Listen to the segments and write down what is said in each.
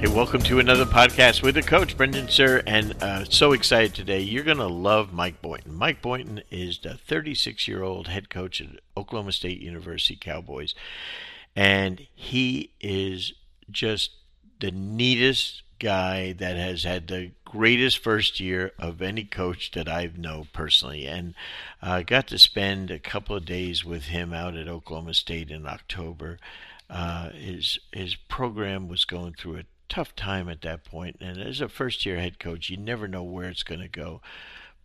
Hey, welcome to another podcast with the coach, Brendan Suhr, and uh, so excited today. You're going to love Mike Boynton. Mike Boynton is the 36 year old head coach at Oklahoma State University Cowboys, and he is just the neatest guy that has had the greatest first year of any coach that I know personally, and I uh, got to spend a couple of days with him out at Oklahoma State in October. Uh, his his program was going through a tough time at that point. And as a first year head coach, you never know where it's going to go.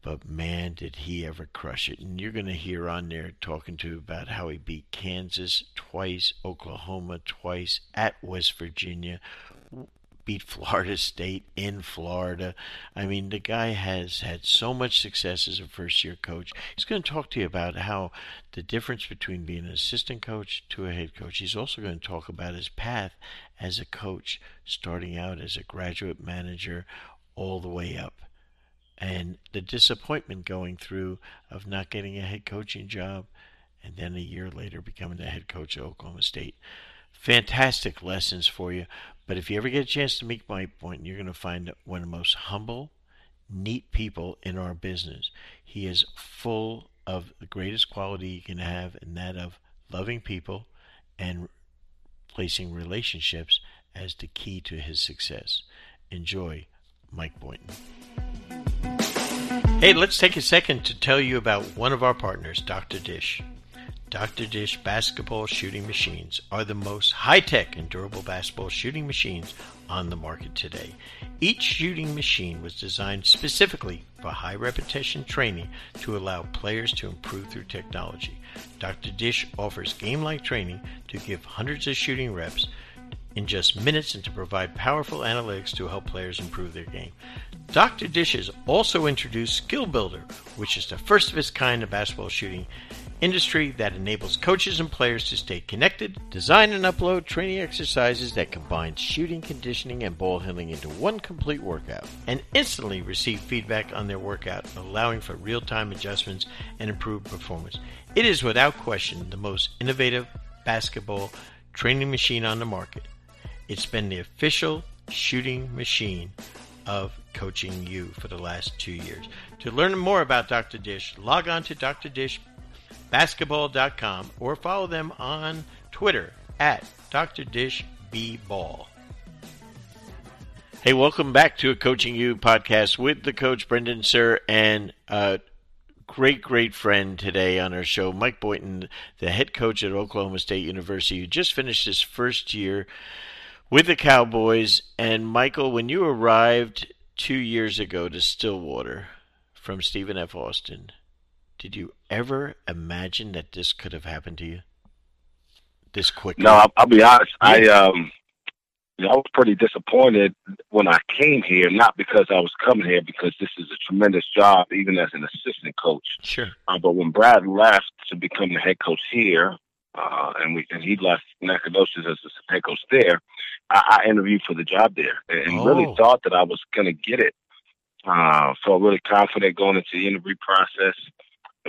But man, did he ever crush it. And you're going to hear on there talking to about how he beat Kansas twice, Oklahoma twice, at West Virginia, beat Florida State in Florida. I mean, the guy has had so much success as a first year coach. He's going to talk to you about how the difference between being an assistant coach to a head coach. He's also going to talk about his path as a coach, starting out as a graduate manager all the way up. And the disappointment going through of not getting a head coaching job and then a year later becoming the head coach of Oklahoma State. Fantastic lessons for you. But if you ever get a chance to meet Mike Boynton, you're going to find one of the most humble, neat people in our business. He is full of the greatest quality you can have, and that of loving people and placing relationships as the key to his success. Enjoy Mike Boynton. Hey, let's take a second to tell you about one of our partners, Dr. Dish. Dr. Dish basketball shooting machines are the most high tech and durable basketball shooting machines on the market today. Each shooting machine was designed specifically for high repetition training to allow players to improve through technology. Dr. Dish offers game like training to give hundreds of shooting reps in just minutes and to provide powerful analytics to help players improve their game. Dr. Dish has also introduced Skill Builder, which is the first of its kind in basketball shooting industry that enables coaches and players to stay connected, design and upload training exercises that combine shooting, conditioning, and ball handling into one complete workout, and instantly receive feedback on their workout, allowing for real time adjustments and improved performance. It is without question the most innovative basketball training machine on the market. It's been the official shooting machine of Coaching U for the last two years. To learn more about Dr. Dish, log on to Dr. Basketball.com or follow them on Twitter at Dr. Dish B Ball. Hey, welcome back to a Coaching U podcast with the coach Brendan Suhr and a great, great friend today on our show, Mike Boynton, the head coach at Oklahoma State University, who just finished his first year with the Cowboys. And Michael, when you arrived two years ago to Stillwater from Stephen F. Austin, did you ever imagine that this could have happened to you this quickly? No, I'll, I'll be honest. Yeah. I um, you know, I was pretty disappointed when I came here, not because I was coming here, because this is a tremendous job, even as an assistant coach. Sure. Uh, but when Brad left to become the head coach here, uh, and we and he left Nacogdoches as the head coach there, I, I interviewed for the job there, and oh. really thought that I was going to get it. Uh, felt really confident going into the interview process.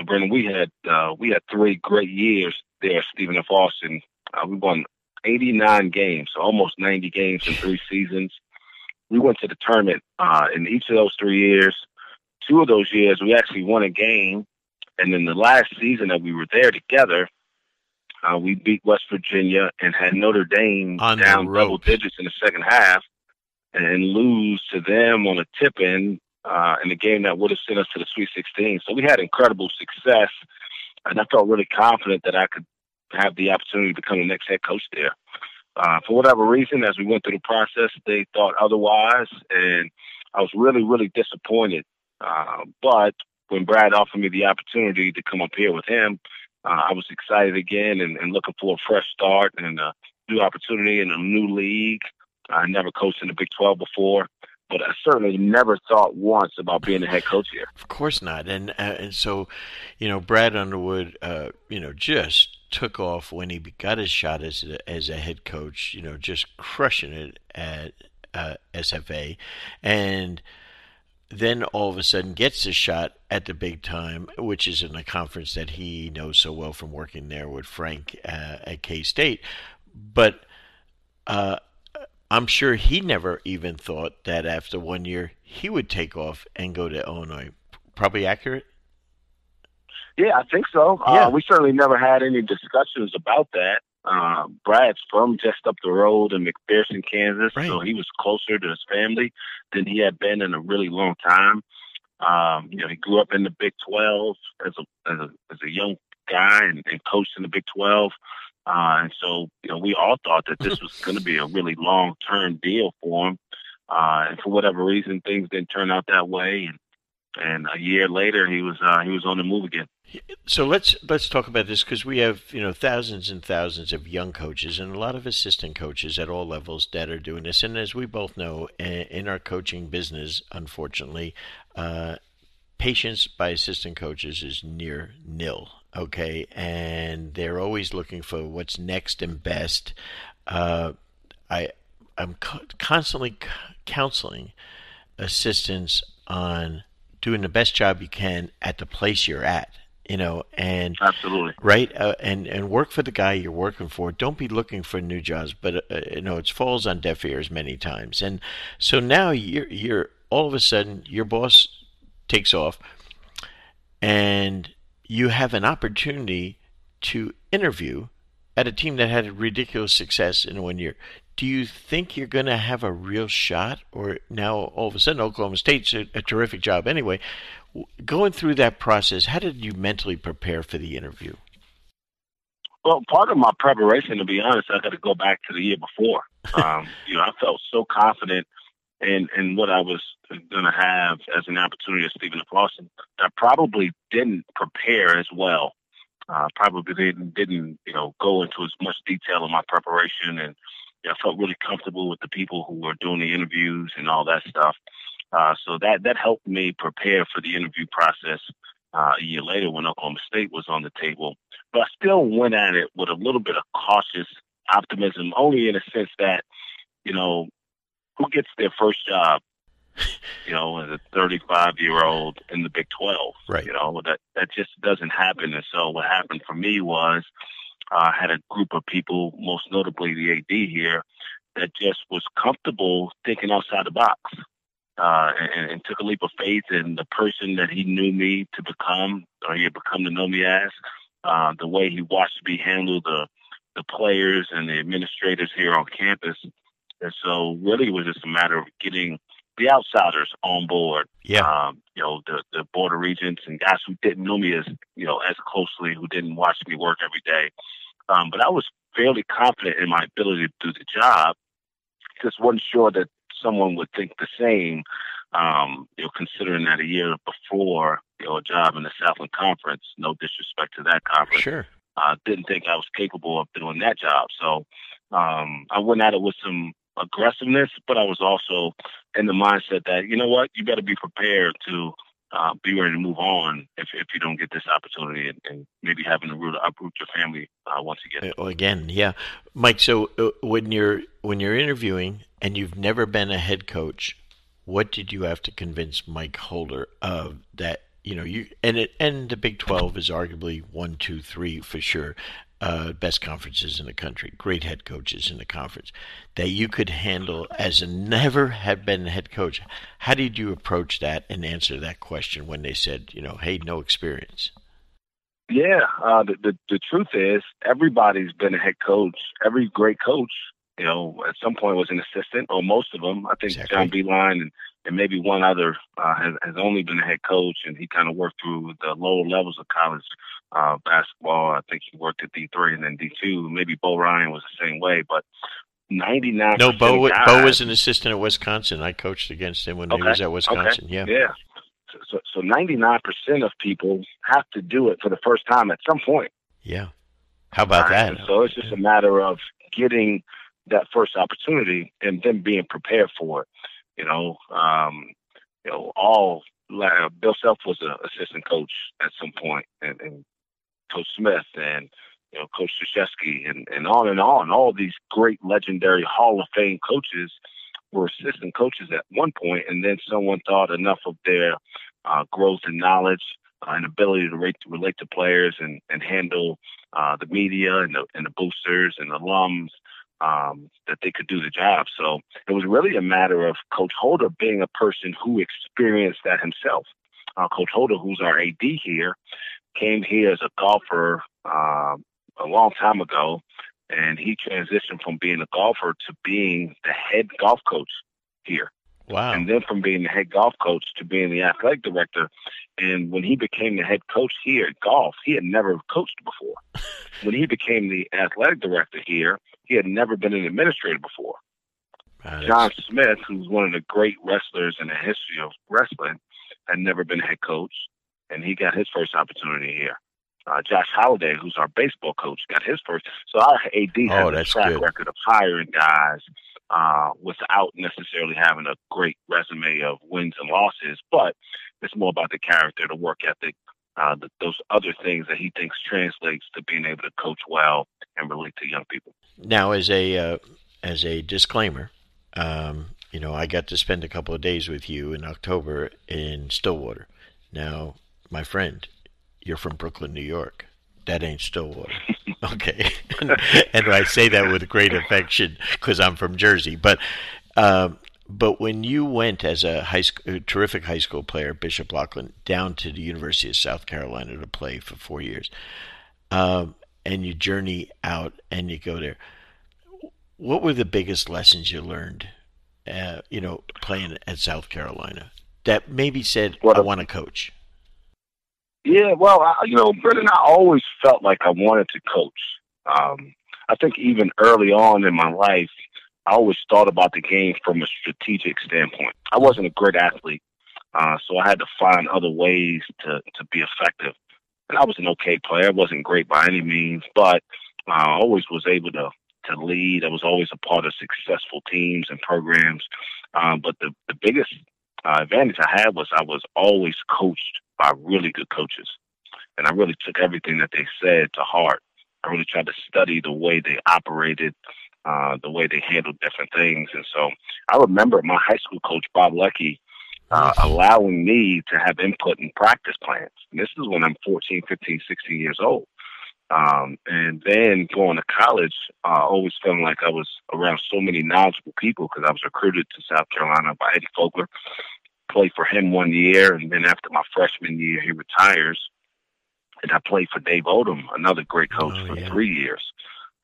Brendan, we had uh, we had three great years there, Stephen F. Austin. Uh, we won 89 games, so almost 90 games in three seasons. We went to the tournament uh, in each of those three years. Two of those years, we actually won a game, and then the last season that we were there together, uh, we beat West Virginia and had Notre Dame on down double digits in the second half, and lose to them on a tip in uh, in the game that would have sent us to the Sweet 16. So we had incredible success, and I felt really confident that I could have the opportunity to become the next head coach there. Uh, for whatever reason, as we went through the process, they thought otherwise, and I was really, really disappointed. Uh, but when Brad offered me the opportunity to come up here with him, uh, I was excited again and, and, looking for a fresh start and a new opportunity in a new league. I never coached in the Big 12 before but I certainly never thought once about being a head coach here. Of course not, and uh, and so, you know, Brad Underwood, uh, you know, just took off when he got his shot as a, as a head coach. You know, just crushing it at uh, SFA, and then all of a sudden gets a shot at the big time, which is in a conference that he knows so well from working there with Frank uh, at K State, but. Uh, I'm sure he never even thought that after one year he would take off and go to Illinois. Probably accurate. Yeah, I think so. Yeah. Uh, we certainly never had any discussions about that. Uh, Brad's from just up the road in McPherson, Kansas, right. so he was closer to his family than he had been in a really long time. Um, you know, he grew up in the Big 12 as a as a, as a young guy and, and coached in the Big 12. Uh, and so, you know, we all thought that this was going to be a really long term deal for him. Uh, and for whatever reason, things didn't turn out that way. And, and a year later, he was uh, he was on the move again. So let's let's talk about this because we have you know thousands and thousands of young coaches and a lot of assistant coaches at all levels that are doing this. And as we both know, in our coaching business, unfortunately, uh, patience by assistant coaches is near nil okay, and they're always looking for what's next and best. Uh, I I'm co- constantly c- counseling assistants on doing the best job you can at the place you're at you know and absolutely. right uh, and and work for the guy you're working for. Don't be looking for new jobs but uh, you know it falls on deaf ears many times. And so now you're you're all of a sudden your boss takes off and you have an opportunity to interview at a team that had a ridiculous success in one year. Do you think you're going to have a real shot, or now all of a sudden Oklahoma State's a, a terrific job anyway? Going through that process, how did you mentally prepare for the interview? Well, part of my preparation, to be honest, I got to go back to the year before. Um, you know, I felt so confident in in what I was going to have as an opportunity at Stephen F. Austin. I probably didn't prepare as well. Uh, probably didn't didn't you know go into as much detail in my preparation, and you know, I felt really comfortable with the people who were doing the interviews and all that stuff. Uh, so that that helped me prepare for the interview process uh, a year later when Oklahoma State was on the table. But I still went at it with a little bit of cautious optimism, only in a sense that you know who gets their first job you know, as a 35 year old in the Big 12. Right. You know, that, that just doesn't happen. And so what happened for me was uh, I had a group of people, most notably the AD here, that just was comfortable thinking outside the box. Uh, and, and took a leap of faith in the person that he knew me to become, or he had become to know me as, uh, the way he watched me handle the the players and the administrators here on campus. And so, really, it was just a matter of getting the outsiders on board. Yeah. Um, you know, the the border regents and guys who didn't know me as you know as closely, who didn't watch me work every day. Um, but I was fairly confident in my ability to do the job. Just wasn't sure that someone would think the same. Um, you know, considering that a year before, you know, a job in the Southland Conference. No disrespect to that conference. Sure. I uh, didn't think I was capable of doing that job. So um, I went at it with some aggressiveness, but I was also in the mindset that you know what, you got to be prepared to uh, be ready to move on if if you don't get this opportunity, and, and maybe having to root, uproot your family uh, once again. Uh, again, yeah, Mike. So uh, when you're when you're interviewing and you've never been a head coach, what did you have to convince Mike Holder of that? You know, you and it and the Big Twelve is arguably one, two, three for sure uh, best conferences in the country, great head coaches in the conference, that you could handle as a never had been head coach. How did you approach that and answer that question when they said, you know, hey, no experience? Yeah, uh, the, the the truth is everybody's been a head coach. Every great coach, you know, at some point was an assistant, or most of them. I think exactly. John Beilein and and maybe one other uh, has, has only been a head coach, and he kind of worked through the lower levels of college uh, basketball. I think he worked at D3 and then D2. Maybe Bo Ryan was the same way, but 99 No, Bo, guys, Bo was an assistant at Wisconsin. I coached against him when okay, he was at Wisconsin. Okay, yeah. Yeah. So, so 99% of people have to do it for the first time at some point. Yeah. How about right? that? So it's just a matter of getting that first opportunity and then being prepared for it. You know, um, you know, all Bill Self was an assistant coach at some point, and, and Coach Smith and you know Coach Krzyzewski and and on and on. All these great, legendary Hall of Fame coaches were assistant coaches at one point, and then someone thought enough of their uh, growth and knowledge uh, and ability to relate, to relate to players and and handle uh, the media and the and the boosters and alums um, that they could do the job. So it was really a matter of Coach Holder being a person who experienced that himself. Uh, Coach Holder, who's our AD here, came here as a golfer uh, a long time ago, and he transitioned from being a golfer to being the head golf coach here. Wow. And then from being the head golf coach to being the athletic director. And when he became the head coach here at golf, he had never coached before. when he became the athletic director here, he had never been an administrator before. Wow, John Smith, who's one of the great wrestlers in the history of wrestling, had never been a head coach, and he got his first opportunity here. Uh, Josh Holliday, who's our baseball coach, got his first. So our AD has oh, a track good. record of hiring guys uh, without necessarily having a great resume of wins and losses, but it's more about the character, the work ethic, uh, the, those other things that he thinks translates to being able to coach well and relate to young people. Now, as a uh, as a disclaimer, um, you know, I got to spend a couple of days with you in October in Stillwater. Now, my friend, you're from Brooklyn, New York. That ain't Stillwater. Okay. and I say that with great affection because I'm from Jersey. But um, but when you went as a high school, a terrific high school player, Bishop Loughlin, down to the University of South Carolina to play for four years, um, and you journey out and you go there, what were the biggest lessons you learned? Uh, you know, playing at South Carolina that maybe said, "I want to coach." Yeah, well, I, you know, Brendan, I always felt like I wanted to coach. Um, I think even early on in my life, I always thought about the game from a strategic standpoint. I wasn't a great athlete, uh, so I had to find other ways to to be effective. And I was an okay player. I wasn't great by any means, but I always was able to to lead. I was always a part of successful teams and programs. Um, but the the biggest uh, advantage I had was I was always coached by really good coaches. And I really took everything that they said to heart. I really tried to study the way they operated, uh, the way they handled different things. And so I remember my high school coach, Bob Lecky, uh, allowing me to have input in practice plans. And this is when I'm 14, 15, 16 years old. Um, and then going to college, uh, always feeling like I was around so many knowledgeable people because I was recruited to South Carolina by Eddie Fogler played for him one year, and then after my freshman year, he retires. And I played for Dave Odom, another great coach, oh, for yeah. three years.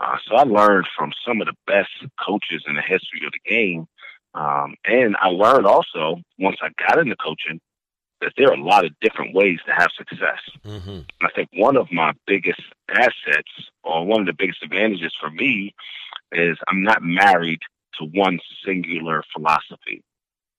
Uh, so I learned from some of the best coaches in the history of the game. Um, and I learned also, once I got into coaching, that there are a lot of different ways to have success. Mm-hmm. I think one of my biggest assets, or one of the biggest advantages for me, is I'm not married to one singular philosophy.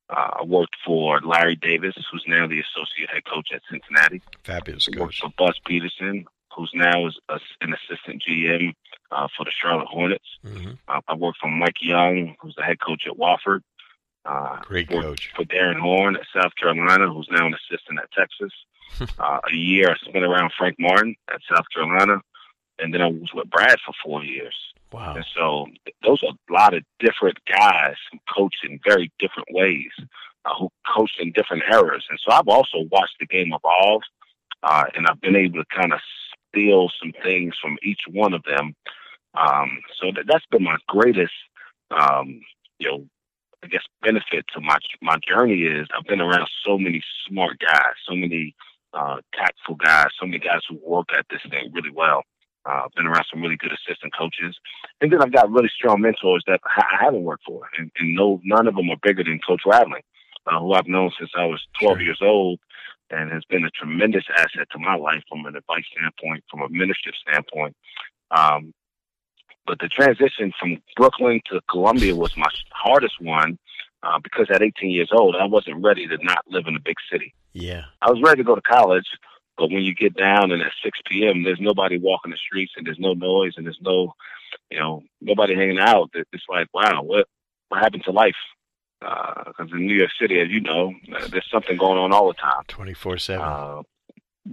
Uh, I worked for Larry Davis, who's now the associate head coach at Cincinnati. Fabulous coach. I worked for Buzz Peterson, who's now is a, an assistant GM uh, for the Charlotte Hornets. Mm-hmm. Uh, I worked for Mike Young, who's the head coach at Wofford. Uh, Great coach. For Darrin Horn at South Carolina, who's now an assistant at Texas. uh, a year I spent around Frank Martin at South Carolina, and then I was with Brad for four years. Wow. And so those are a lot of different guys who coach in very different ways, uh, who coach in different eras. And so I've also watched the game evolve, uh, and I've been able to kind of steal some things from each one of them. Um, so that, that's been my greatest, um, you know, I guess benefit to my my journey is I've been around so many smart guys, so many uh, tactful guys, so many guys who work at this thing really well. Uh, I've been around some really good assistant coaches, and then I've got really strong mentors that I haven't worked for, and, and no, none of them are bigger than Coach Raveling, uh, who I've known since I was 12 sure. years old, and has been a tremendous asset to my life from an advice standpoint, from a mentorship standpoint. Um, but the transition from Brooklyn to Columbia was my hardest one uh, because at 18 years old, I wasn't ready to not live in a big city. Yeah, I was ready to go to college but when you get down and at 6 p.m., there's nobody walking the streets and there's no noise and there's no, you know, nobody hanging out. It's like, wow, what what happened to life? Because uh, in New York City, as you know, uh, there's something going on all the time. 24 7. Uh,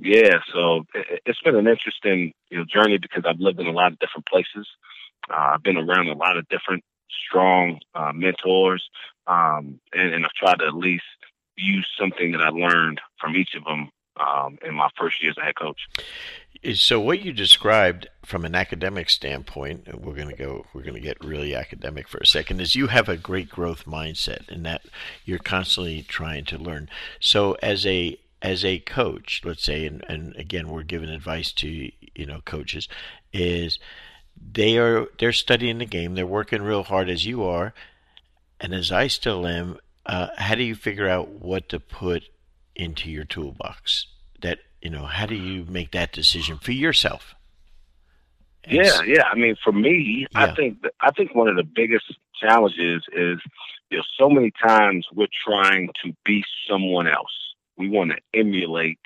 yeah, so it, has been an interesting you know journey because I've lived in a lot of different places. Uh, I've been around a lot of different strong uh, mentors, um, and, and I've tried to at least use something that I learned from each of them um, in my first year as a head coach. So what you described from an academic standpoint, we're going to go, we're going to get really academic for a second, is you have a great growth mindset and that you're constantly trying to learn. So as a as a coach, let's say, and, and again, we're giving advice to you know coaches, is they are they're studying the game, they're working real hard as you are, and as I still am. Uh, how do you figure out what to put into your toolbox? That you know, how do you make that decision for yourself? And yeah, yeah. I mean, for me, yeah. I think I think one of the biggest challenges is you know so many times we're trying to be someone else. We want to emulate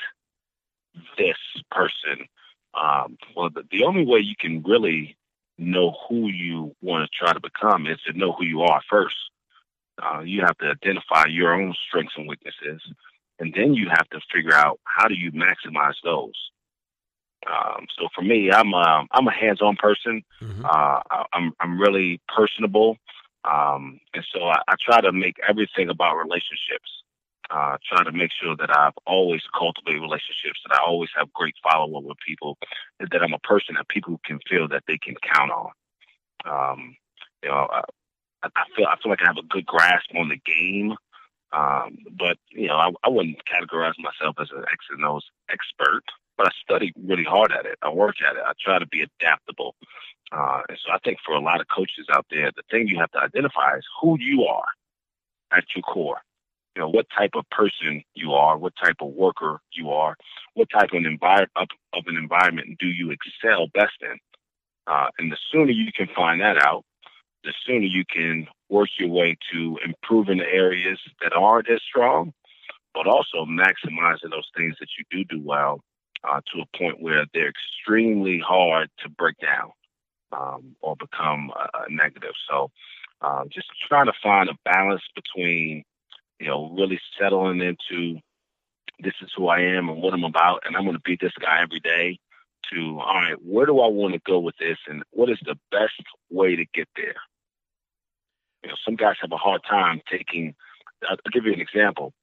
this person. Um, well, the, the only way you can really know who you want to try to become is to know who you are first. Uh, you have to identify your own strengths and weaknesses and then you have to figure out how do you maximize those. Um, so for me, I'm a, I'm a hands-on person. Mm-hmm. Uh, I'm I'm really personable, um, and so I, I, try to make everything about relationships. Uh, try to make sure that I've always cultivated relationships, that I always have great follow-up with people, that I'm a person that people can feel that they can count on. Um, you know, I, I feel I feel like I have a good grasp on the game. Um, but you know, I, I wouldn't categorize myself as an X and O's expert, but I study really hard at it. I work at it. I try to be adaptable. Uh, and so I think for a lot of coaches out there, the thing you have to identify is who you are at your core. You know, what type of person you are, what type of worker you are, what type of, envir- of, of an environment do you excel best in. Uh, and the sooner you can find that out, the sooner you can work your way to improving the areas that aren't as strong, but also maximizing those things that you do do well uh, to a point where they're extremely hard to break down um, or become a negative. So, um, just trying to find a balance between, you know, really settling into this is who I am and what I'm about, and I'm going to be this guy every day. To all right, where do I want to go with this, and what is the best way to get there? You know, some guys have a hard time taking. I'll give you an example.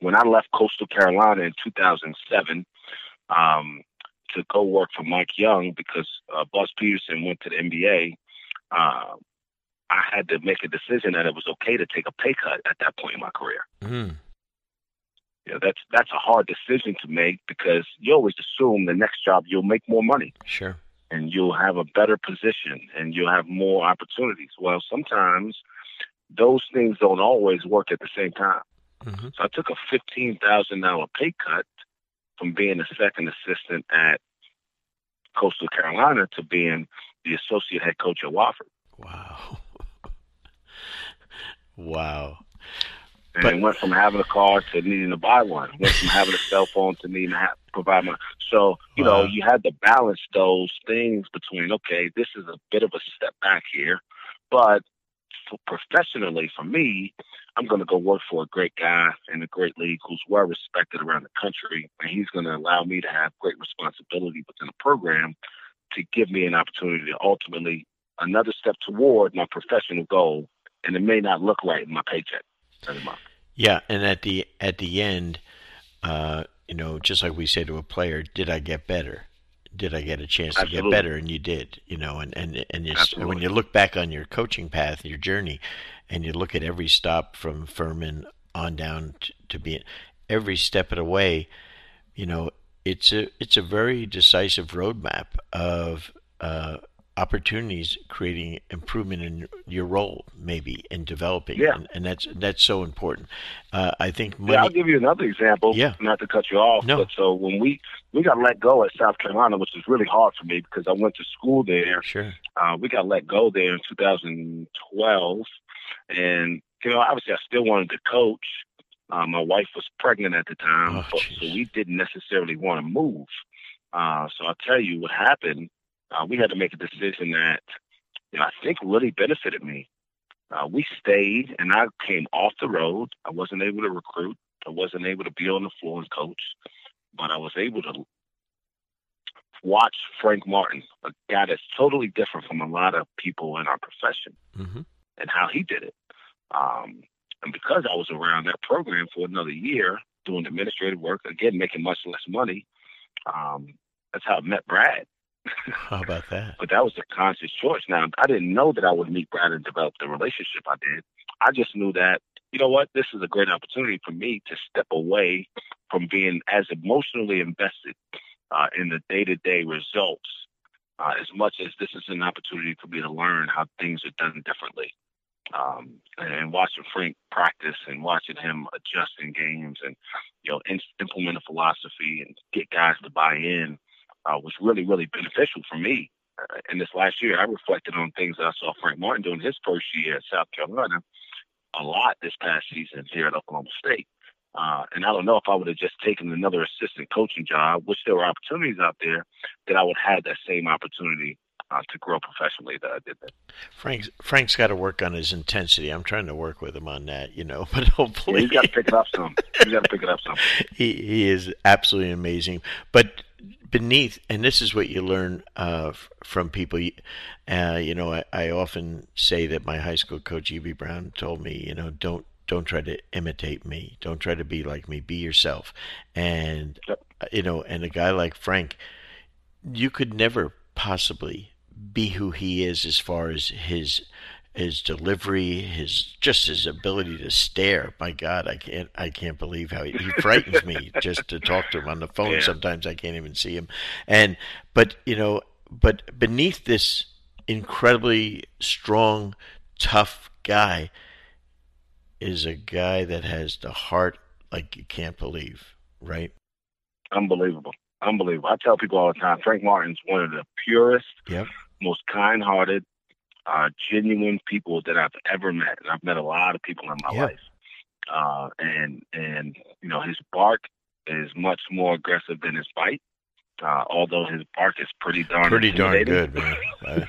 When I left Coastal Carolina in 2007 um, to go work for Mike Young because uh, Buzz Peterson went to the NBA, uh, I had to make a decision that it was okay to take a pay cut at that point in my career. Mm. You know, that's that's a hard decision to make because you always assume the next job you'll make more money. Sure and you'll have a better position and you'll have more opportunities. Well, sometimes those things don't always work at the same time. Mm-hmm. So I took a fifteen thousand dollar pay cut from being a second assistant at Coastal Carolina to being the associate head coach at Wofford. Wow. wow. And but, it went from having a car to needing to buy one. Went from having a cell phone to needing to have, provide my. So you wow. know, you had to balance those things between. Okay, this is a bit of a step back here, but professionally, for me, I'm going to go work for a great guy in a great league who's well respected around the country, and he's going to allow me to have great responsibility within the program to give me an opportunity to ultimately another step toward my professional goal. And it may not look right in my paycheck every month. Yeah, and at the at the end, uh, you know, just like we say to a player, did I get better? Did I get a chance to Absolutely. get better? And you did, you know, and and and when you look back on your coaching path, your journey, and you look at every stop from Furman on down to, to being every step of the way, you know, it's a it's a very decisive roadmap of uh, opportunities creating improvement in your role maybe in developing. Yeah. and, and that's that's so important. Uh, i think money, yeah i'll give you another example yeah. not to cut you off no. but so when we we got let go at south carolina which was really hard for me because i went to school there. Sure. Uh, we got let go there in 2012 and you know obviously i still wanted to coach. Uh, my wife was pregnant at the time oh, so we didn't necessarily want to move. Uh, so i'll tell you what happened uh, we had to make a decision that you know, I think really benefited me. Uh, we stayed, and I came off the road. I wasn't able to recruit. I wasn't able to be on the floor and coach, but I was able to watch Frank Martin, a guy that's totally different from a lot of people in our profession, mm-hmm. and how he did it. Um, and because I was around that program for another year doing administrative work, again making much less money, um, That's how I met Brad. How about that? but that was a conscious choice. Now, I didn't know that I would meet Brad and develop the relationship I did. I just knew that, you know what, this is a great opportunity for me to step away from being as emotionally invested uh, in the day to day results uh, as much as this is an opportunity for me to learn how things are done differently. Um, and watching Frank practice and watching him adjust in games and you know implement a philosophy and get guys to buy in uh, was really really beneficial for me. Uh, in this last year, I reflected on things that I saw Frank Martin doing his first year at South Carolina a lot this past season here at Oklahoma State. Uh, and I don't know if I would have just taken another assistant coaching job, which there were opportunities out there, that I would have had that same opportunity uh, to grow professionally that I did that. Frank's Frank's got to work on his intensity. I'm trying to work with him on that, you know. But hopefully, yeah, he's got to pick it up some. He's got to pick it up some. he he is absolutely amazing. But beneath, and this is what you learn uh, from people. Uh, you know, I, I often say that my high school coach E.B. Brown told me, you know, don't don't try to imitate me. Don't try to be like me. Be yourself. And yep. you know, and a guy like Frank, you could never possibly be who he is as far as his his delivery, his just his ability to stare. My God, I can't I can't believe how he, he frightens me just to talk to him on the phone. Yeah. Sometimes I can't even see him. And but you know, but beneath this incredibly strong, tough guy is a guy that has the heart like you can't believe, right? Unbelievable. Unbelievable. I tell people all the time, Frank Martin's one of the purest, yep. most kind hearted, uh, genuine people that I've ever met. And I've met a lot of people in my Yep. life. Uh, and and you know, his bark is much more aggressive than his bite. Uh, although his bark is pretty darn Pretty darn good, man. Uh,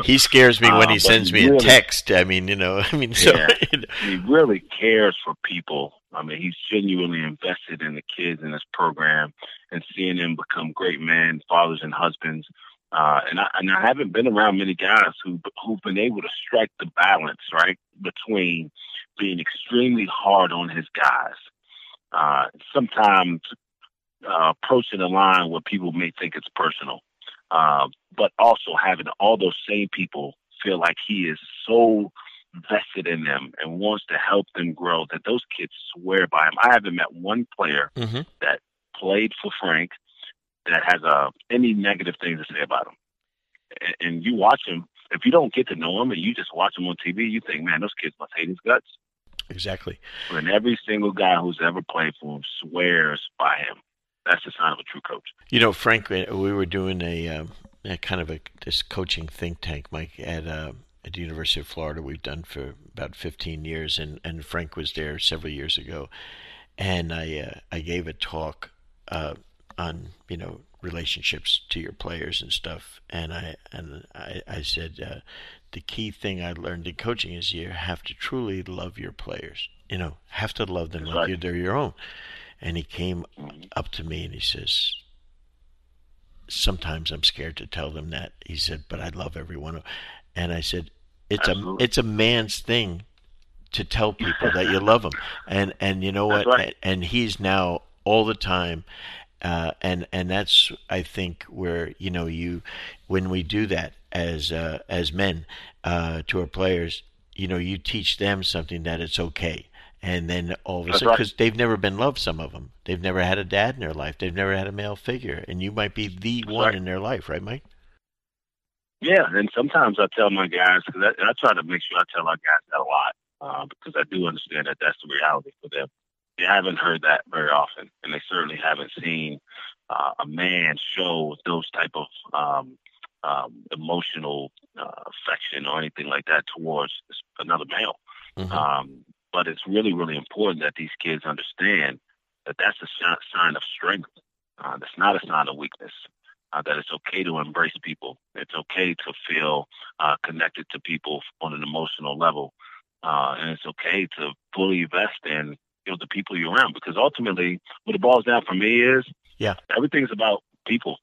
he scares me when Uh, he but sends me a text. I mean, you know, I mean, so Yeah. he really cares for people. I mean, he's genuinely invested in the kids in this program and seeing them become great men, fathers, and husbands. Uh, and I and I haven't been around many guys who who've been able to strike the balance right between being extremely hard on his guys, uh, sometimes uh, approaching a line where people may think it's personal, uh, but also having all those same people feel like he is so vested in them and wants to help them grow that those kids swear by him. I haven't met one player Mhm. that played for Frank that has uh, any negative things to say about him. And, and you watch him, if you don't get to know him and you just watch him on TV, you think, man, those kids must hate his guts. exactly. And every single guy who's ever played for him swears by him. That's the sign of a true coach. You know, Frank, we we were doing a, um, a kind of a this coaching think tank, Mike, at uh, at the University of Florida. We've done for about 15 years, and, and Frank was there several years ago, and I uh, I gave a talk uh, on you know relationships to your players and stuff, and I and I, I said uh, the key thing I learned in coaching is you have to truly love your players. You know, have to love them like you they're your own. And he came up to me and he says, sometimes I'm scared to tell them that. He said, but I love every one And I said, it's a it's a man's thing to tell people that you love them. And and you know what? right. And he's now all the time uh, and and that's I think where you know you when we do that as uh, as men uh, to our players, you know, you teach them something that it's okay. And then all of a sudden, right. because they've never been loved, some of them, they've never had a dad in their life, they've never had a male figure, and you might be the That's one right. in their life, right, Mike? Yeah, and sometimes I tell my guys because I, I try to make sure I tell our guys that a lot uh, because I do understand that that's the reality for them. They haven't heard that very often, and they certainly haven't seen uh, a man show those type of um, um, emotional uh, affection or anything like that towards another male. Mhm. Um, but it's really, really important that these kids understand that that's a si- sign of strength. Uh, that's not a sign of weakness. Uh, that it's okay to embrace people. It's okay to feel uh, connected to people on an emotional level, uh, and it's okay to fully invest in you know the people you're around. Because ultimately, what it boils down for me is, Yeah. everything's about people.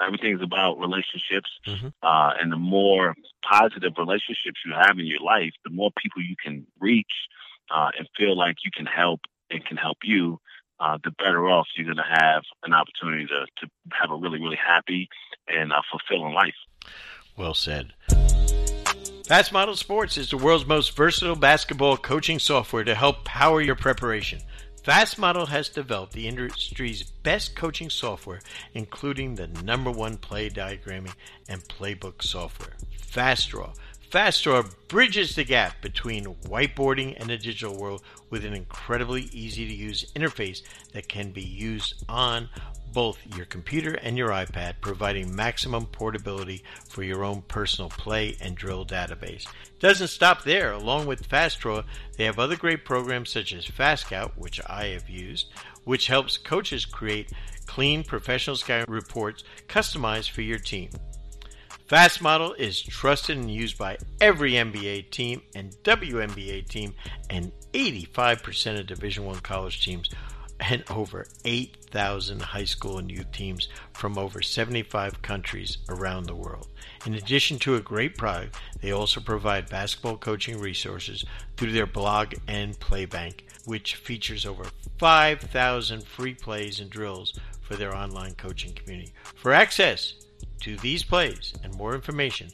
Everything's about relationships, Mhm. uh, and the more positive relationships you have in your life, the more people you can reach uh, and feel like you can help and can help you. uh, the better off you're going to have an opportunity to, to have a really, really happy and uh, fulfilling life. Well said. Fast Model Sports is the world's most versatile basketball coaching software to help power your preparation. Fast Model has developed the industry's best coaching software, including the number one play diagramming and playbook software, FastDraw. FastDraw bridges the gap between whiteboarding and the digital world with an incredibly easy to use interface that can be used on both your computer and your iPad, providing maximum portability for your own personal play and drill database. Doesn't stop there. Along with FastDraw, they have other great programs such as FastScout, which I have used, which helps coaches create clean professional scout reports customized for your team. Fast Model is trusted and used by every NBA team and WNBA team and 85% of Division 1 college teams and over 8,000 high school and youth teams from over 75 countries around the world. In addition to a great product, they also provide basketball coaching resources through their blog and playbank, which features over 5,000 free plays and drills for their online coaching community. For access to these plays and more information,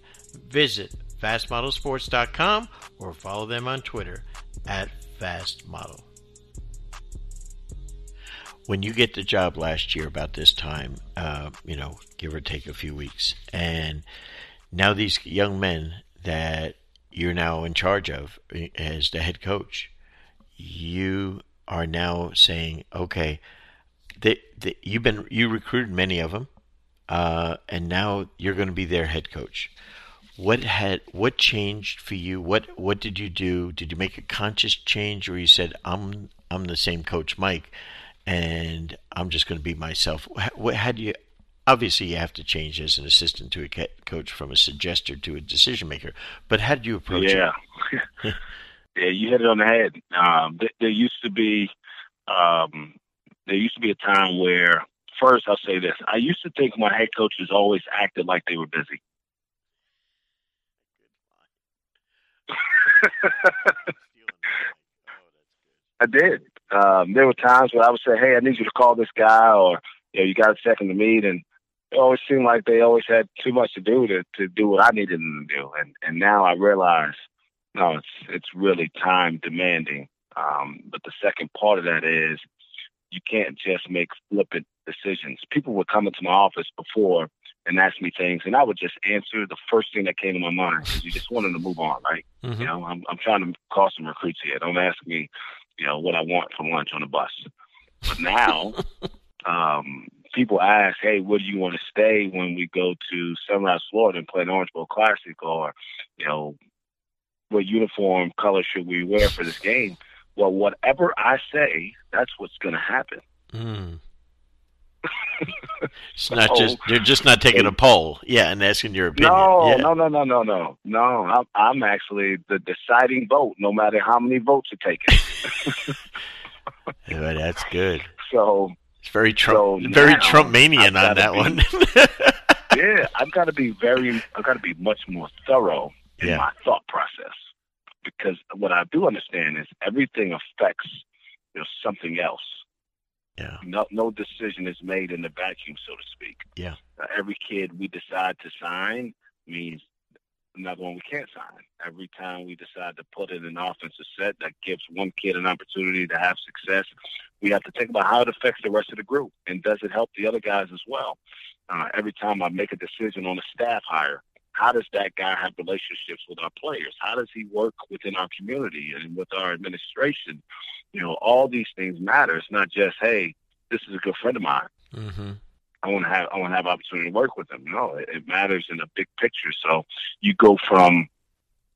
visit fastmodelsports.com or follow them on Twitter at fastmodel. When you get the job last year about this time, uh, you know, give or take a few weeks, and now these young men that you're now in charge of as the head coach, you are now saying, okay, they, they, you've been you recruited many of them uh, and now you're going to be their head coach. What had what changed for you? What what did you do? Did you make a conscious change, or you said I'm I'm the same coach Mike, and I'm just going to be myself? What do you? Obviously, you have to change as an assistant to a coach from a suggester to a decision maker. But how did you approach yeah. it? Yeah, yeah, you hit it on the head. Um, there used to be um, there used to be a time where first, I'll say this. I used to think my head coaches always acted like they were busy. I did. Um, there were times where I would say, "Hey, I need you to call this guy," or you know, "You got a second to meet," and it always seemed like they always had too much to do to to do what I needed them to do. And and now I realize, no, it's it's really time demanding. Um, but the second part of that is you can't just make flippant decisions. People would come into my office before and ask me things, and I would just answer the first thing that came to my mind because you just wanted to move on, right? Mm-hmm. You know, I'm, I'm trying to call some recruits here. Don't ask me, you know, what I want for lunch on the bus. But now, um, people ask, hey, where do you want to stay when we go to Sunrise, Florida and play an Orange Bowl Classic? Or, you know, what uniform color should we wear for this game? Well, whatever I say, that's what's going to happen. Mm. it's not so, just they're just not taking a poll, yeah, and asking your opinion. No, yeah. no, no, no, no, no, no. I'm, I'm actually the deciding vote, no matter how many votes are taken. yeah, that's good. So it's very Trump, so very Trumpmanian on that be, one. yeah, I've got to be very, I've got to be much more thorough in yeah. my thought process because what I do understand is everything affects you know something else. Yeah. No, no decision is made in the vacuum, so to speak. Yeah. Uh, every kid we decide to sign means another one we can't sign. Every time we decide to put in an offensive set that gives one kid an opportunity to have success, we have to think about how it affects the rest of the group and does it help the other guys as well. Uh, every time I make a decision on a staff hire, how does that guy have relationships with our players? How does he work within our community and with our administration? You know, all these things matter. It's not just, hey, this is a good friend of mine. Mm-hmm. I want to have I want to have opportunity to work with them. No, it, it matters in a big picture. So you go from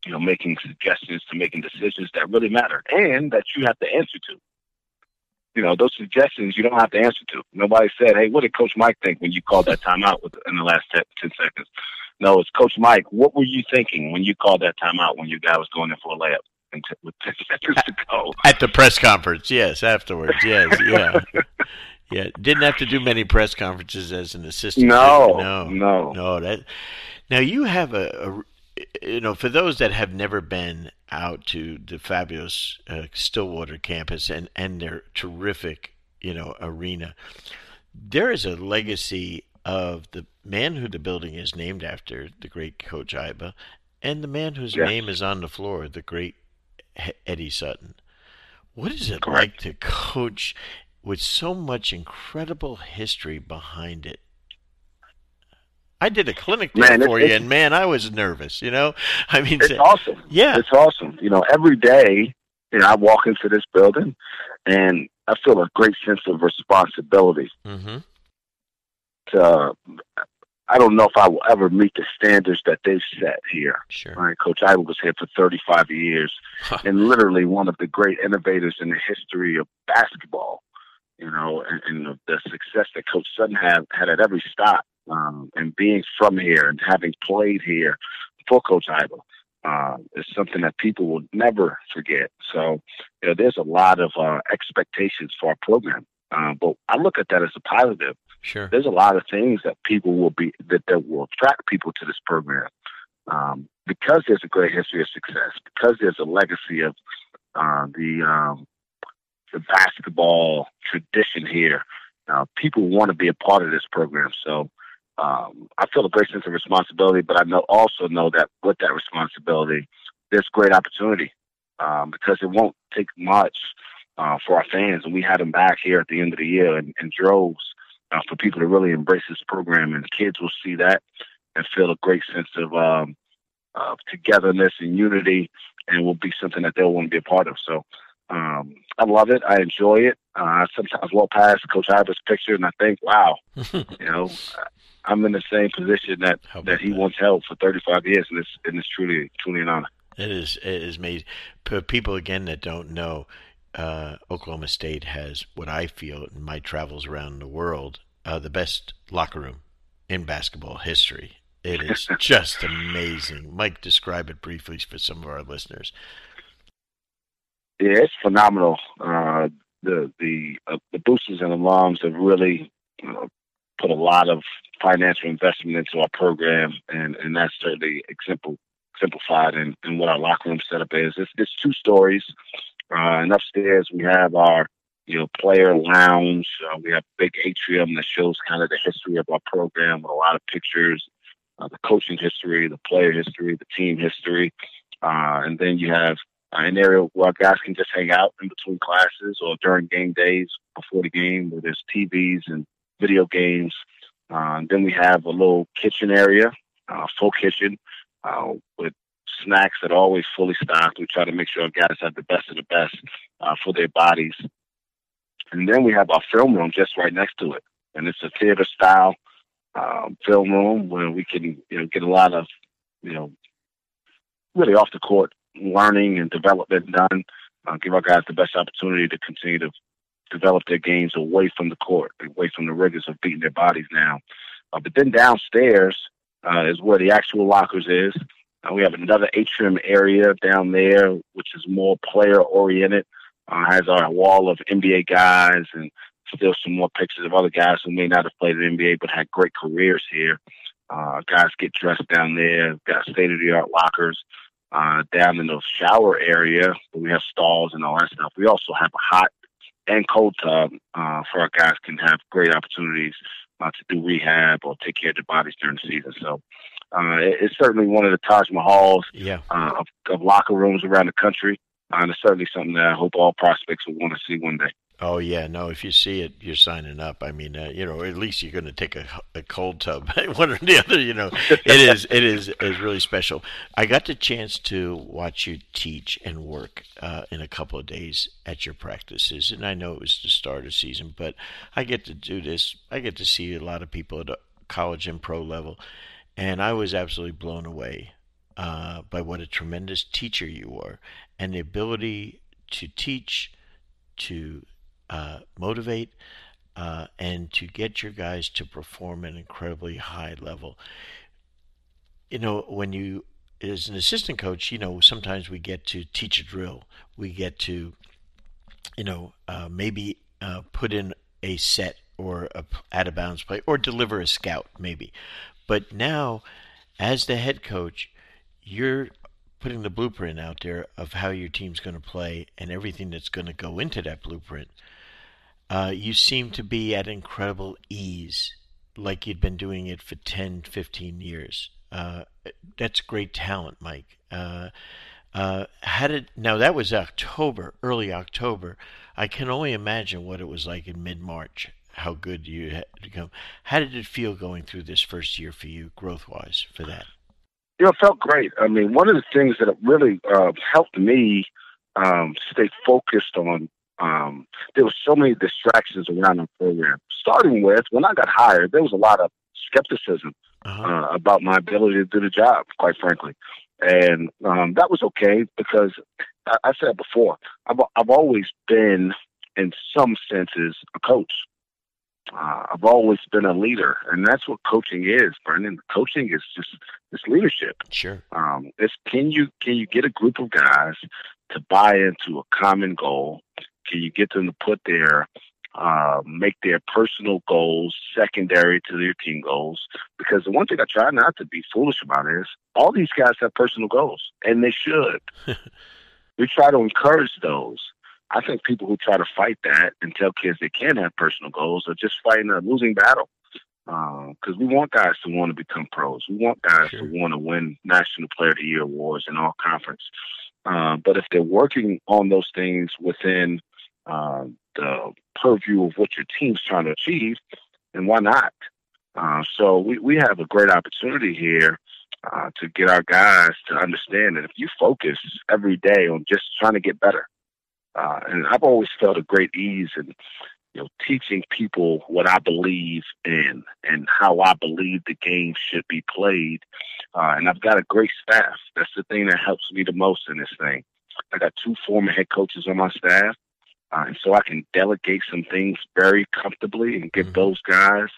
you know making suggestions to making decisions that really matter and that you have to answer to. You know, those suggestions you don't have to answer to. Nobody said, "Hey, what did Coach Mike think when you called that timeout with, in the last 10, 10 seconds?" No, it's Coach Mike. What were you thinking when you called that timeout when your guy was going in for a layup? With 10 seconds to go. At the press conference, yes, afterwards, yes, yeah. Yeah, didn't have to do many press conferences as an assistant. No, no, no, no. That now you have a, a, you know, for those that have never been out to the fabulous uh, Stillwater campus and and their terrific you know, arena. There is a legacy of the man who the building is named after, the great Coach Iba, and the man whose yes. name is on the floor, the great Eddie Sutton. What is it Correct. like to coach with so much incredible history behind it? I did a clinic there man, for you, and man, I was nervous. You know, I mean, it's awesome. Yeah, it's awesome. You know, every day, you know, I walk into this building, and I feel a great sense of responsibility. Mm-hmm. To, I don't know if I will ever meet the standards that they've set here. Sure. Right, Coach Iba was here for 35 years, and literally one of the great innovators in the history of basketball. You know, and, and the success that Coach Sutton had had at every stop um, and being from here and having played here for Coach Iba uh, is something that people will never forget. So, you know, there's a lot of uh, expectations for our program, uh, but I look at that as a positive. Sure. There's a lot of things that people will be that, that will attract people to this program um, because there's a great history of success, because there's a legacy of uh, the um, the basketball tradition here. Uh, people want to be a part of this program, so um, I feel a great sense of responsibility, but I know also know that with that responsibility, there's great opportunity um, because it won't take much uh, for our fans, and we had them back here at the end of the year in, in droves uh, for people to really embrace this program, and the kids will see that and feel a great sense of um, of togetherness and unity, and will be something that they'll want to be a part of. So. Um, I love it. I enjoy it. Uh, I sometimes walk past Coach Iba's picture and I think, wow, you know, I'm in the same position that that he that? once held for 35 years, and it's and it's truly truly an honor. It is it is made for people again that don't know. Uh, Oklahoma State has what I feel in my travels around the world uh, the best locker room in basketball history. It is just amazing. Mike, describe it briefly for some of our listeners. Yeah, it's phenomenal. Uh, the the uh, the boosters and alums have really uh, put a lot of financial investment into our program, and, and that's certainly example, exemplified in, in what our locker room setup is. It's, it's two stories, uh, and upstairs we have our you know player lounge. Uh, we have a big atrium that shows kind of the history of our program with a lot of pictures, uh, the coaching history, the player history, the team history, uh, and then you have an area where guys can just hang out in between classes or during game days before the game, where there's TVs and video games. Uh, then we have a little kitchen area, uh, full kitchen, uh, with snacks that are always fully stocked. We try to make sure our guys have the best of the best uh, for their bodies. And then we have our film room just right next to it, and it's a theater style um, film room where we can you know get a lot of you know really off the court learning and development done. Uh, give our guys the best opportunity to continue to develop their games away from the court, away from the rigors of beating their bodies now. Uh, but then downstairs uh, is where the actual lockers is. Uh, we have another atrium area down there, which is more player oriented. Uh, has our wall of NBA guys and still some more pictures of other guys who may not have played in NBA but had great careers here. Uh, guys get dressed down there. Got state of the art lockers uh, down in the shower area. We have stalls and all that stuff. We also have a hot and cold tub uh, for our guys can have great opportunities uh, to do rehab or take care of their bodies during the season. So uh, it, it's certainly one of the Taj Mahals yeah. uh, of, of locker rooms around the country. Uh, and it's certainly something that I hope all prospects will want to see one day. Oh yeah, no. If you see it, you're signing up. I mean, uh, you know, at least you're going to take a, a cold tub, one or the other. You know, it is it is is really special. I got the chance to watch you teach and work uh, in a couple of days at your practices, and I know it was the start of season, but I get to do this. I get to see a lot of people at a college and pro level, and I was absolutely blown away uh, by what a tremendous teacher you are, and the ability to teach to uh, motivate uh, and to get your guys to perform at an incredibly high level. You know, when you, as an assistant coach, you know, sometimes we get to teach a drill. We get to, you know, uh, maybe uh, put in a set or a out of bounds play or deliver a scout, maybe. But now, as the head coach, you're putting the blueprint out there of how your team's going to play and everything that's going to go into that blueprint uh, you seem to be at incredible ease, like you'd been doing it for 10, 15 years. Uh, that's great talent, Mike. Uh, uh, how did now that was October, early October. I can only imagine what it was like in mid March. How good you had become. How did it feel going through this first year for you, growth wise, for that? You know, it felt great. I mean, one of the things that really uh, helped me um, stay focused on um, there was so many distractions around the program. Starting with when I got hired, there was a lot of skepticism uh-huh. uh, about my ability to do the job. Quite frankly, and um, that was okay because I, I said before I've I've always been in some senses a coach. Uh, I've always been a leader, and that's what coaching is, Brendan. Coaching is just this leadership. Sure. Um, it's can you can you get a group of guys to buy into a common goal? Can you get them to put their uh, make their personal goals secondary to their team goals. Because the one thing I try not to be foolish about is all these guys have personal goals, and they should. we try to encourage those. I think people who try to fight that and tell kids they can't have personal goals are just fighting a losing battle. Because uh, we want guys to want to become pros. We want guys sure. to want to win National Player of the Year awards in all conference. Uh, but if they're working on those things within uh, the purview of what your team's trying to achieve, and why not? Uh, so we, we have a great opportunity here uh, to get our guys to understand that if you focus every day on just trying to get better, uh, and I've always felt a great ease in you know teaching people what I believe in and how I believe the game should be played. Uh, and I've got a great staff. That's the thing that helps me the most in this thing. I got two former head coaches on my staff. Uh, and so I can delegate some things very comfortably and give mm-hmm. those guys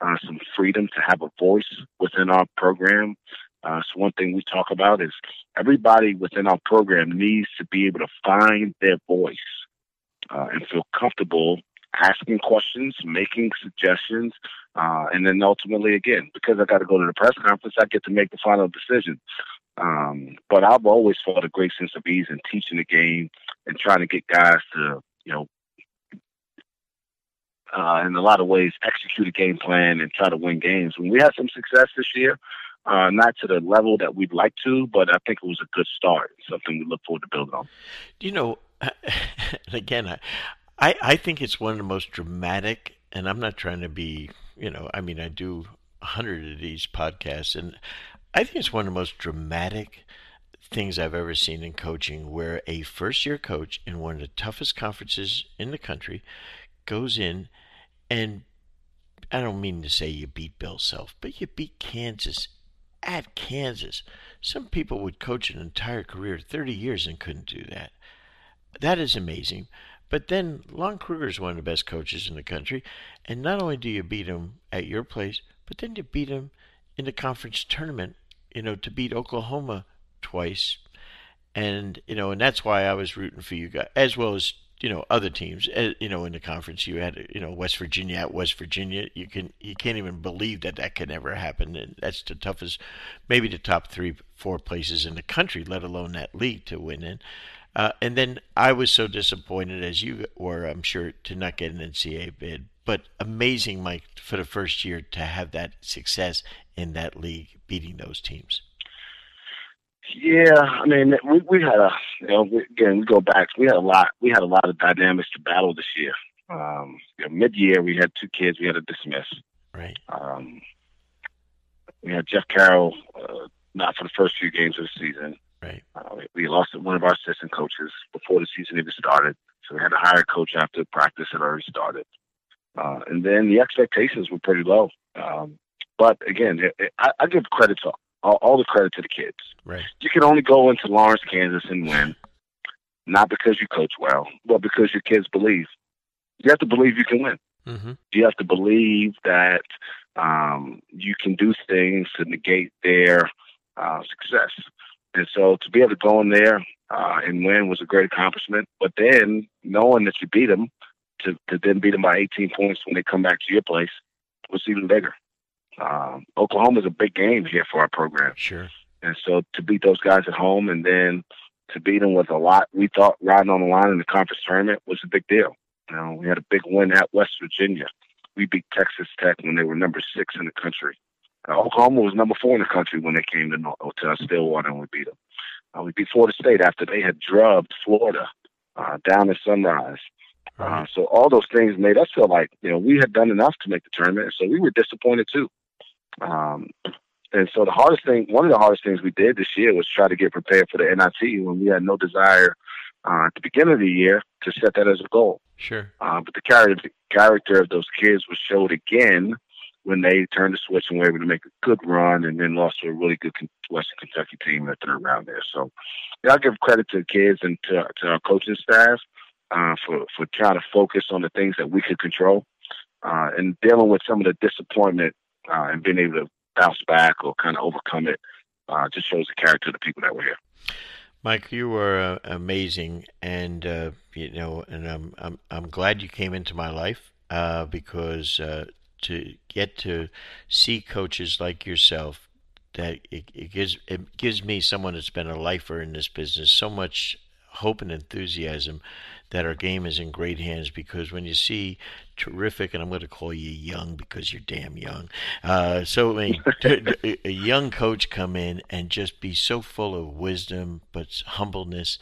uh, some freedom to have a voice within our program. Uh, so one thing we talk about is everybody within our program needs to be able to find their voice uh, and feel comfortable asking questions, making suggestions, uh, and then ultimately, again, because I got to go to the press conference, I get to make the final decision. Um, but I've always felt a great sense of ease in teaching the game and trying to get guys to you know, uh, in a lot of ways, execute a game plan and try to win games. When we had some success this year, uh, not to the level that we'd like to, but I think it was a good start. Something we look forward to building on. You know, again, I, I think it's one of the most dramatic, and I'm not trying to be, you know, I mean, I do a hundred of these podcasts, and I think it's one of the most dramatic things I've ever seen in coaching where a first year coach in one of the toughest conferences in the country goes in and I don't mean to say you beat Bill Self, but you beat Kansas at Kansas. Some people would coach an entire career, 30 years, and couldn't do that. That is amazing. But then Lon Kruger is one of the best coaches in the country, and not only do you beat him at your place, but then you beat him in the conference tournament. You know, to beat Oklahoma twice, and you know, and that's why I was rooting for you guys as well as you know other teams. Uh, you know, in the conference, you had you know West Virginia at West Virginia. You can you can't even believe that that could ever happen, and that's the toughest, maybe the top three four places in the country, let alone that league to win in. Uh, and then I was so disappointed as you were, I'm sure, to not get an NCAA bid. But amazing, Mike, for the first year to have that success in that league, beating those teams. Yeah, I mean, we we had a you know we, again we go back. We had a lot. We had a lot of dynamics to battle this year. Um, you know, mid year we had two kids we had to dismiss. Right. Um, we had Jeff Carroll uh, not for the first few games of the season. Right. Uh, we, we lost one of our assistant coaches before the season even started, so we had to hire a coach after practice had already started. Uh, and then the expectations were pretty low. Um, but again, it, it, I, I give credit to all, all the credit to the kids. Right. You can only go into Lawrence, Kansas, and win, not because you coach well, but because your kids believe. You have to believe you can win. Mm-hmm. You have to believe that um, you can do things to negate their uh, success. And so to be able to go in there uh, and win was a great accomplishment. But then knowing that you beat them, to, to then beat them by 18 points when they come back to your place was even bigger um, Oklahoma is a big game here for our program. Sure. And so to beat those guys at home and then to beat them with a lot we thought riding on the line in the conference tournament was a big deal. You know, we had a big win at West Virginia. We beat Texas Tech when they were number six in the country. Uh, Oklahoma was number four in the country when they came to, to Stillwater and we beat them. Uh, we beat Florida State after they had drubbed Florida uh, down at Sunrise. Uh, so all those things made us feel like you know we had done enough to make the tournament, so we were disappointed too. Um, and so the hardest thing, one of the hardest things we did this year was try to get prepared for the NIT when we had no desire uh, at the beginning of the year to set that as a goal. Sure. Uh, but the character, character of those kids was showed again when they turned the switch and were able to make a good run and then lost to a really good Western Kentucky team in the third round there. So yeah, I give credit to the kids and to, to our coaching staff uh, for, for trying to focus on the things that we could control uh, and dealing with some of the disappointment uh, and being able to bounce back or kind of overcome it uh, just shows the character of the people that were here. Mike, you were uh, amazing, and uh, you know, and I'm I'm I'm glad you came into my life uh, because to get to see coaches like yourself, that it, it gives it gives me someone that's been a lifer in this business so much hope and enthusiasm that our game is in great hands because when you see terrific, and I'm going to call you young because you're damn young. Uh, so I mean, a young coach come in and just be so full of wisdom but humbleness.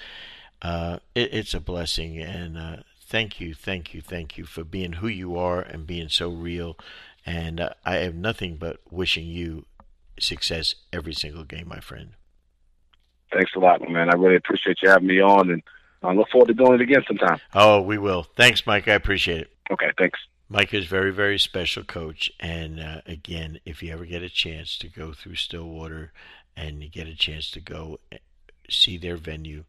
Uh, it, it's a blessing, and uh, thank you, thank you, thank you for being who you are and being so real. And uh, I have nothing but wishing you success every single game, my friend. Thanks a lot, man. I really appreciate you having me on, and I look forward to doing it again sometime. Oh, we will. Thanks, Mike. I appreciate it. Okay, thanks. Mike is very, very special coach. And uh, again, if you ever get a chance to go through Stillwater and you get a chance to go eh, see their venue,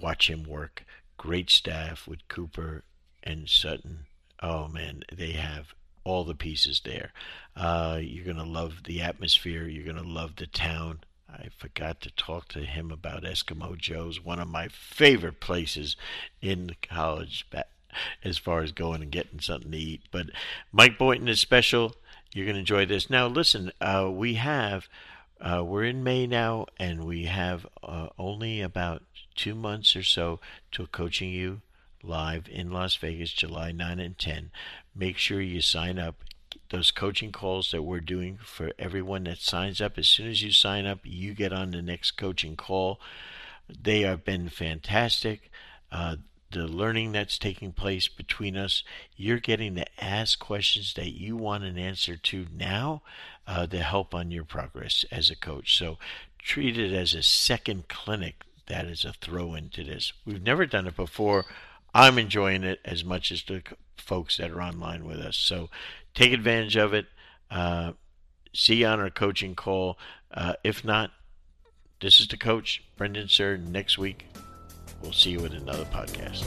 watch him work, great staff with Cooper and Sutton. Oh man, they have all the pieces there. Uh, you're gonna love the atmosphere. You're gonna love the town. I forgot to talk to him about Eskimo Joe's, one of my favorite places in college as far as going and getting something to eat. But Mike Boynton is special. You're going to enjoy this. Now, listen, uh, we have, uh, we're in May now, and we have uh, only about two months or so to Coaching U live in Las Vegas, July 9 and 10. Make sure you sign up those coaching calls that we're doing for everyone that signs up. As soon as you sign up, you get on the next coaching call. They have been fantastic. Uh, the learning that's taking place between us, you're getting to ask questions that you want an answer to now uh, to help on your progress as a coach. So treat it as a second clinic that is a throw into this. We've never done it before. I'm enjoying it as much as the folks that are online with us. So take advantage of it. Uh, see you on our coaching call. Uh, if not, this is the coach, Brendan Suhr. Next week, we'll see you in another podcast.